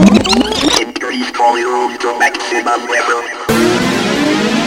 Increase volume to maximum level.